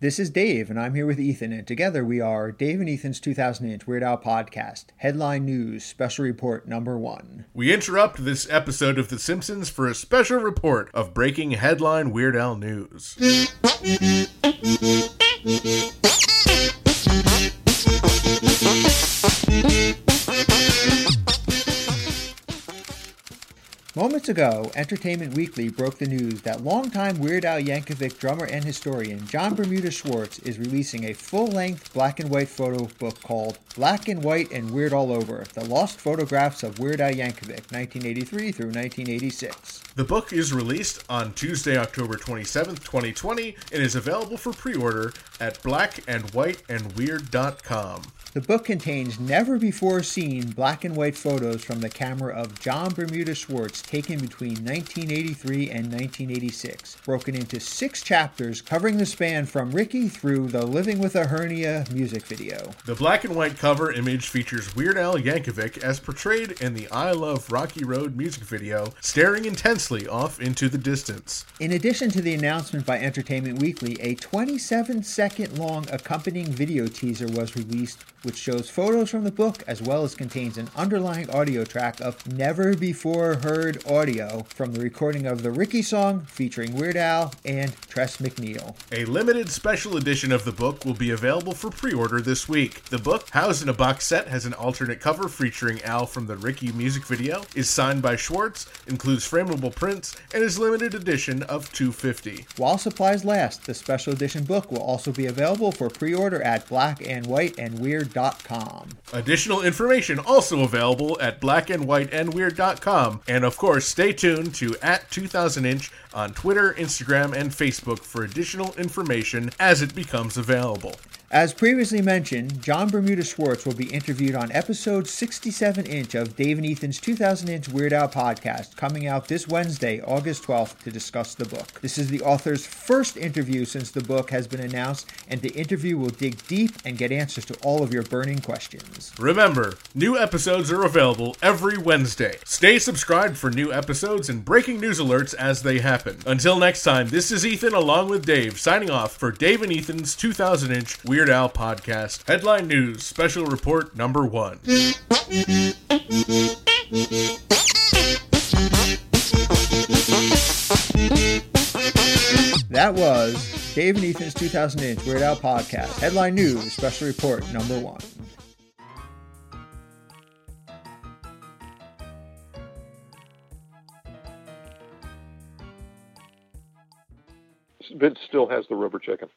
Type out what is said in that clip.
This is Dave, and I'm here with Ethan, and together we are Dave and Ethan's 2000 Inch Weird Al Podcast, Headline News, Special Report Number One. We interrupt this episode of The Simpsons for a special report of breaking headline Weird Al news. Moments ago, Entertainment Weekly broke the news that longtime Weird Al Yankovic drummer and historian John Bermuda Schwartz is releasing a full length black and white photo book called Black and White and Weird All Over The Lost Photographs of Weird Al Yankovic, 1983 through 1986. The book is released on Tuesday, October 27th, 2020, and is available for pre order at blackandwhiteandweird.com. The book contains never before seen black and white photos from the camera of John Bermuda Schwartz taken between 1983 and 1986, broken into six chapters covering the span from Ricky through the Living with a Hernia music video. The black and white cover image features Weird Al Yankovic as portrayed in the I Love Rocky Road music video, staring intensely off into the distance. In addition to the announcement by Entertainment Weekly, a 27 second long accompanying video teaser was released which shows photos from the book as well as contains an underlying audio track of never before heard audio from the recording of the Ricky song featuring Weird Al and Tress MacNeille. A limited special edition of the book will be available for pre order this week. The book, housed in a box set, has an alternate cover featuring Al from the Ricky music video, is signed by Schwartz, includes frameable prints, and is limited edition of 250. While supplies last, the special edition book will also be available for pre order at Black and White and Weird Additional information also available at blackandwhiteandweird.com. And of course, stay tuned to at 2000inch on Twitter, Instagram, and Facebook for additional information as it becomes available. As previously mentioned, John Bermuda Schwartz will be interviewed on episode 67 inch of Dave and Ethan's 2000 inch Weird Al podcast, coming out this Wednesday, August 12th, to discuss the book. This is the author's first interview since the book has been announced, and the interview will dig deep and get answers to all of your burning questions. Remember, new episodes are available every Wednesday. Stay subscribed for new episodes and breaking news alerts as they happen. Until next time, this is Ethan along with Dave, signing off for Dave and Ethan's 2000 inch Weird Weird Al podcast. Headline News, Special Report Number One. That was Dave and Ethan's 2000 Inch Weird Al podcast. Headline News, Special Report Number One. Vince still has the rubber chicken.